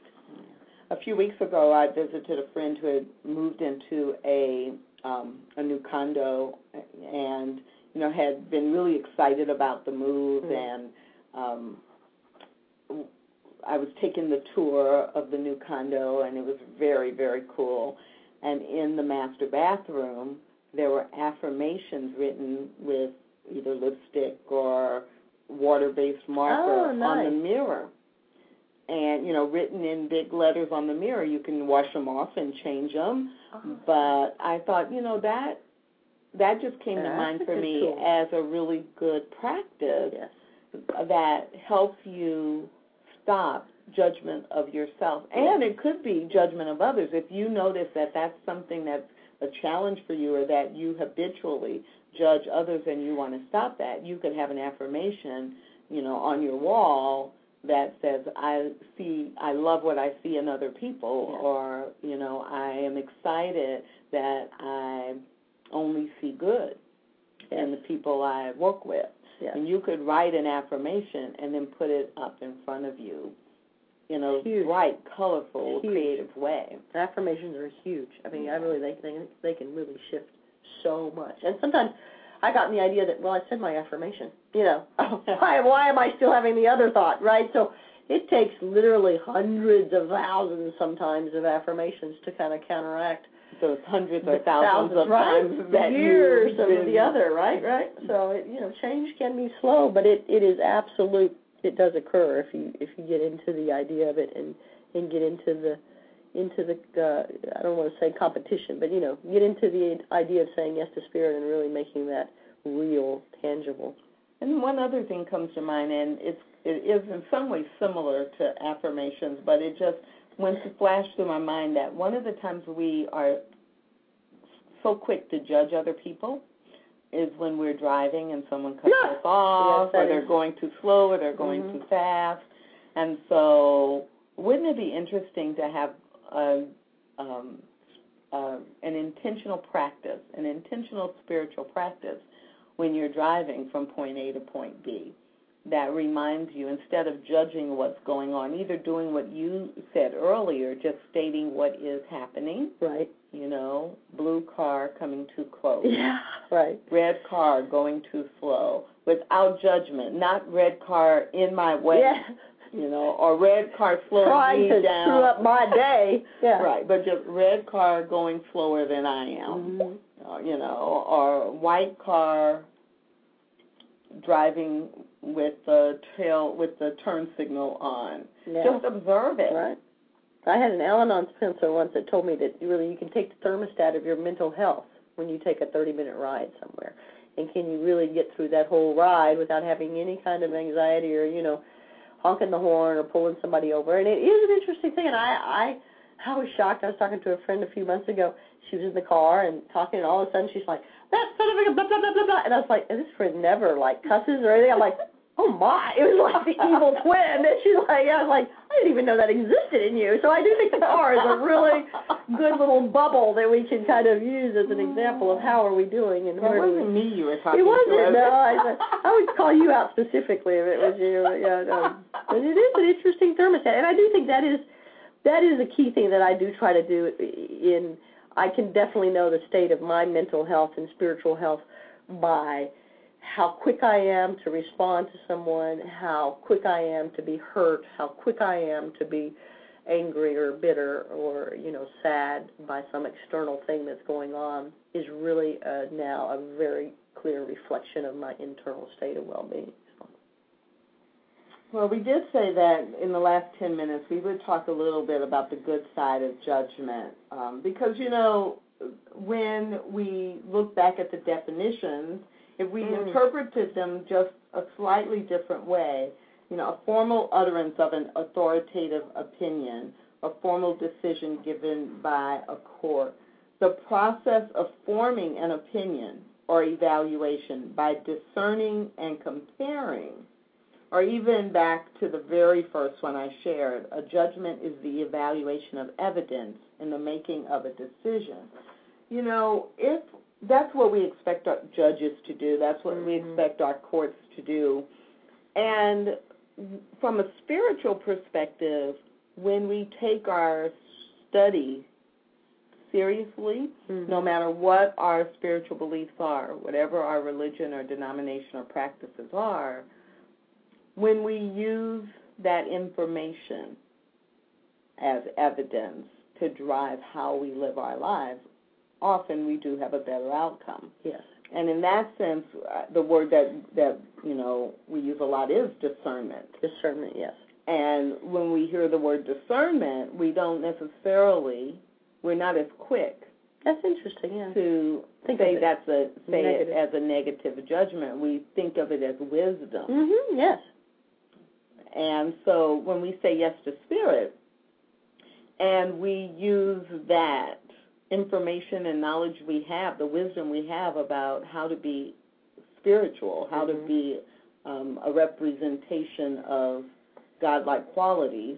A few weeks ago, I visited a friend who had moved into a um, a new condo, and you know had been really excited about the move. Mm. And um, I was taking the tour of the new condo, and it was very very cool. And in the master bathroom, there were affirmations written with either lipstick or water-based marker Oh, on the mirror and you know written in big letters on the mirror you can wash them off and change them Oh. but i thought you know that that just came to mind for me tool. as a really good practice Yes. that helps you stop judgment of yourself and it could be judgment of others if you notice that that's something that's a challenge for you or that you habitually judge others and you want to stop that you could have an affirmation you know on your wall that says i see i love what i see in other people Yeah. or you know i am excited that i only see good in the people I work with. Yes. And you could write an affirmation and then put it up in front of you in a Huge. bright, colorful, Huge. creative way. affirmations are huge. I mean, I mm-hmm. really they they they can really shift so much. And sometimes I got the idea that well, I said my affirmation. You know, why why am I still having the other thought, right? So it takes literally hundreds of thousands sometimes of affirmations to kind of counteract So it's hundreds or the thousands, of right? times that years of the other, right? Right. So it you know change can be slow, but it it is absolute. It does occur if you if you get into the idea of it and and get into the into the uh, I don't want to say competition, but you know get into the idea of saying yes to spirit and really making that real, tangible. And one other thing comes to mind, and it's it is in some ways similar to affirmations, but it just went to flash through my mind that one of the times we are so quick to judge other people is when we're driving and someone cuts Yeah. us off, Yes, or they're is- going too slow, or they're going Mhm. too fast, and so wouldn't it be interesting to have a, um, uh, an intentional practice, an intentional spiritual practice when you're driving from point A to point B that reminds you instead of judging what's going on, either doing what you said earlier, just stating what is happening, Right. you know, blue car coming too close, Yeah. Right. red car going too slow, without judgment, not red car in my way, Yeah. you know, or red car slowing Trying me to down. screw up my day. Yeah. Right, but just red car going slower than I am Mhm. uh, you know, or white car driving with the tail with the turn signal on. Yeah. Just observe it. Right. I had an Al-Anon sponsor once that told me that you really you can take the thermostat of your mental health when you take a 30-minute ride somewhere, and can you really get through that whole ride without having any kind of anxiety or you know honking the horn or pulling somebody over? And it is an interesting thing. And I I I was shocked. I was talking to a friend a few months ago. She was in the car and talking, and all of a sudden she's like, "That son of a blah blah blah blah blah," and I was like, "This friend never like cusses or anything." I'm like. Oh my! It was like the evil twin. And she's like, I was like, I didn't even know that existed in you. So I do think the car is a really good little bubble that we can kind of use as an example of how are we doing and It where we. wasn't me you were talking It wasn't. to. No, I, I would call you out specifically if it was you. Yeah, no. But it is an interesting thermostat, and I do think that is that is a key thing that I do try to do. In I can definitely know the state of my mental health and spiritual health by how quick I am to respond to someone, how quick I am to be hurt, how quick I am to be angry or bitter or you know sad by some external thing that's going on is really uh, now a very clear reflection of my internal state of well-being. Well, we did say that in the last 10 minutes we would talk a little bit about the good side of judgment. Um, because, you know, when we look back at the definitions, if we Mm. interpreted them just a slightly different way, you know, a formal utterance of an authoritative opinion, a formal decision given by a court, the process of forming an opinion or evaluation by discerning and comparing or even back to the very first one I shared, a judgment is the evaluation of evidence in the making of a decision. You know, if that's what we expect our judges to do, that's what we Mhm. expect our courts to do. And from a spiritual perspective, when we take our study seriously, no matter what our spiritual beliefs are, whatever our religion or denomination or practices are, when we use that information as evidence to drive how we live our lives, often we do have a better outcome. Yes. And in that sense, uh, the word that that you know we use a lot is discernment. Discernment, yes. And when we hear the word discernment, we don't necessarily, we're not as quick That's interesting, yeah. to Think say it that's a say negative. it as a negative judgment. We think of it as wisdom. Mhm, yes. And so when we say yes to spirit and we use that information and knowledge we have, the wisdom we have about how to be spiritual, how to Mhm. be um, a representation of godlike qualities,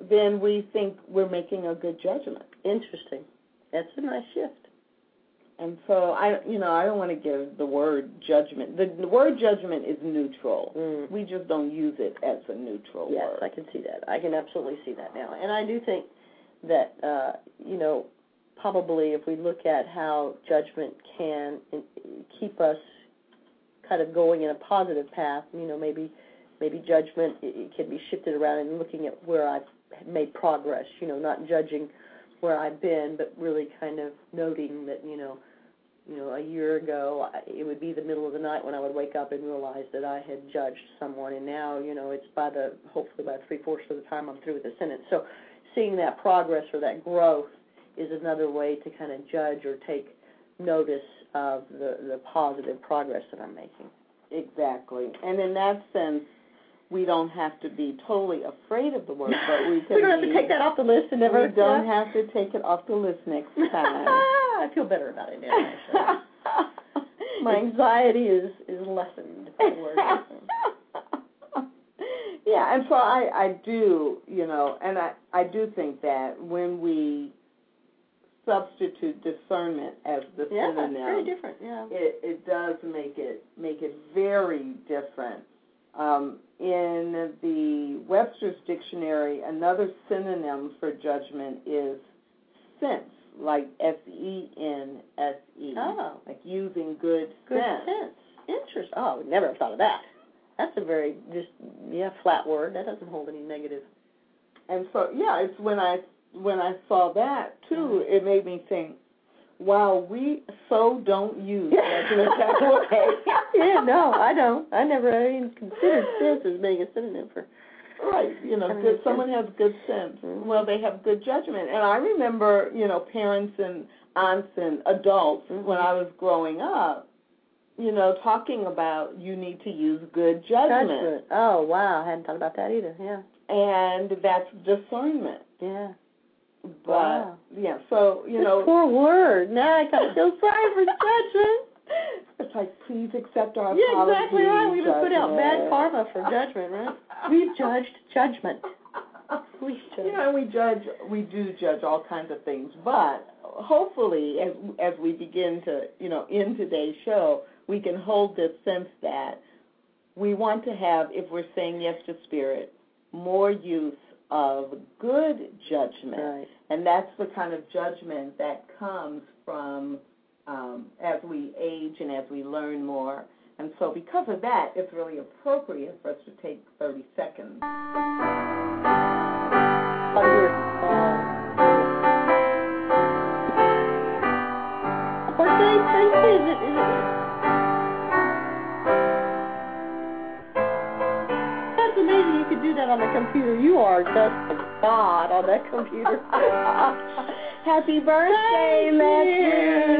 then we think we're making a good judgment. Interesting. That's a nice shift. And so I, you know, I don't want to give the word judgment. The, the word judgment is neutral. Mm. We just don't use it as a neutral Yes, word. Yes, I can see that. I can absolutely see that now. And I do think that uh, you know, probably if we look at how judgment can keep us kind of going in a positive path, you know, maybe maybe judgment it, can be shifted around and looking at where I've made progress, you know, not judging where I've been, but really kind of noting that, you know, you know, a year ago, it would be the middle of the night when I would wake up and realize that I had judged someone, and now, you know, it's by the hopefully by three fourths of the time I'm through with the sentence. So, seeing that progress or that growth is another way to kind of judge or take notice of the the positive progress that I'm making. Exactly. And in that sense, we don't have to be totally afraid of the word, but we can we don't have to take that off the list and never. We don't have to take it off the list next time. I feel better about it now. My anxiety is is lessened. by the word. Yeah, and so I I do, you know, and I I do think that when we substitute discernment as the Yeah, synonym, very different. Yeah. it it does make it make it very different. Um, in the Webster's dictionary, another synonym for judgment is sense, like S E N S E, Oh. like using good, Good sense. sense. Interesting. Oh, I would never have thought of that. That's a very just yeah flat word. That doesn't hold any negative. And so, yeah, it's when I when I saw that too, it made me think, wow, we so don't use judgment that way. yeah, no, I don't. I never even considered sense as being a synonym for. Right, you know, good. Someone has good sense. Mhm. Well, they have good judgment, and I remember, you know, parents and aunts and adults Mhm. when I was growing up, you know, talking about you need to use good judgment, Oh wow, I hadn't thought about that either. Yeah. and that's discernment. Yeah. But Wow. yeah, so you This know, poor word. Now I kind of feel sorry for judgment. it's like please accept our Yeah, apology. exactly right. Gonna put out bad karma for judgment, right? We've judged judgment. We You know, we judge, we do judge all kinds of things, but hopefully, as as we begin to, you know, in today's show, we can hold this sense that we want to have, if we're saying yes to spirit, more use of good judgment, Right. and that's the kind of judgment that comes from um, as we age and as we learn more. And so, because of that, it's really appropriate for us to take 30 seconds. Like we're, uh, do that on the computer. You are just a god on that computer. Happy birthday, you.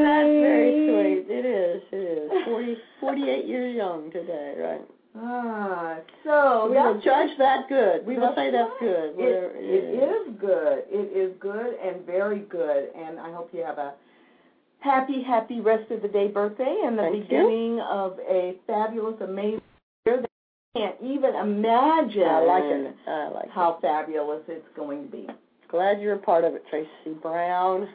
That's very sweet. It is, it is. 40, 48 years young today, right? Ah, so we will judge that good. We will say that's good. It, whatever it is good. It is good and very good. And I hope you have a happy, happy rest of the day birthday and the Thank you. beginning of a fabulous, amazing you can't even imagine I like it. I like it. how fabulous it's going to be. Glad you're a part of it, Tracy Brown.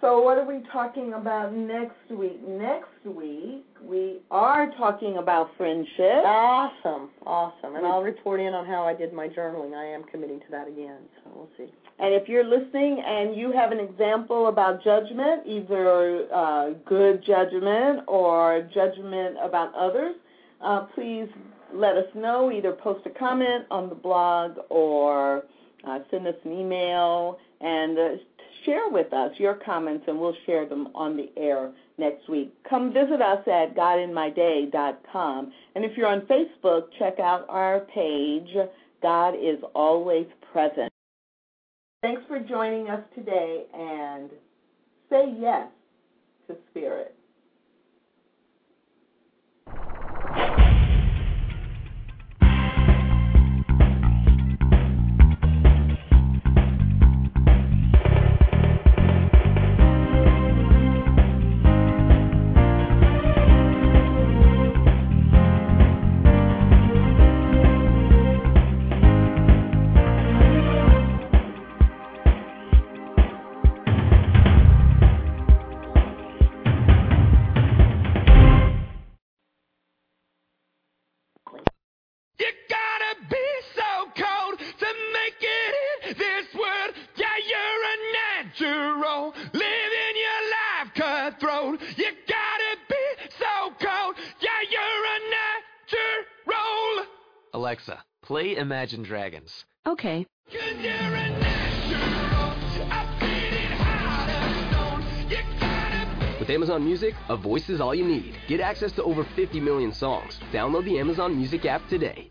So, what are we talking about next week? Next week, we are talking about friendship. Awesome, awesome. And I'll report in on how I did my journaling. I am committing to that again, so we'll see. And if you're listening and you have an example about judgment, either uh, good judgment or judgment about others, uh, please let us know. Either post a comment on the blog or uh, send us an email and uh, share with us your comments, and we'll share them on the air next week. Come visit us at godinmyday.com. And if you're on Facebook, check out our page, God is Always Present. Thanks for joining us today and say yes to Spirit. Play Imagine Dragons. Okay. With Amazon Music, a voice is all you need. Get access to over 50 million songs. Download the Amazon Music app today.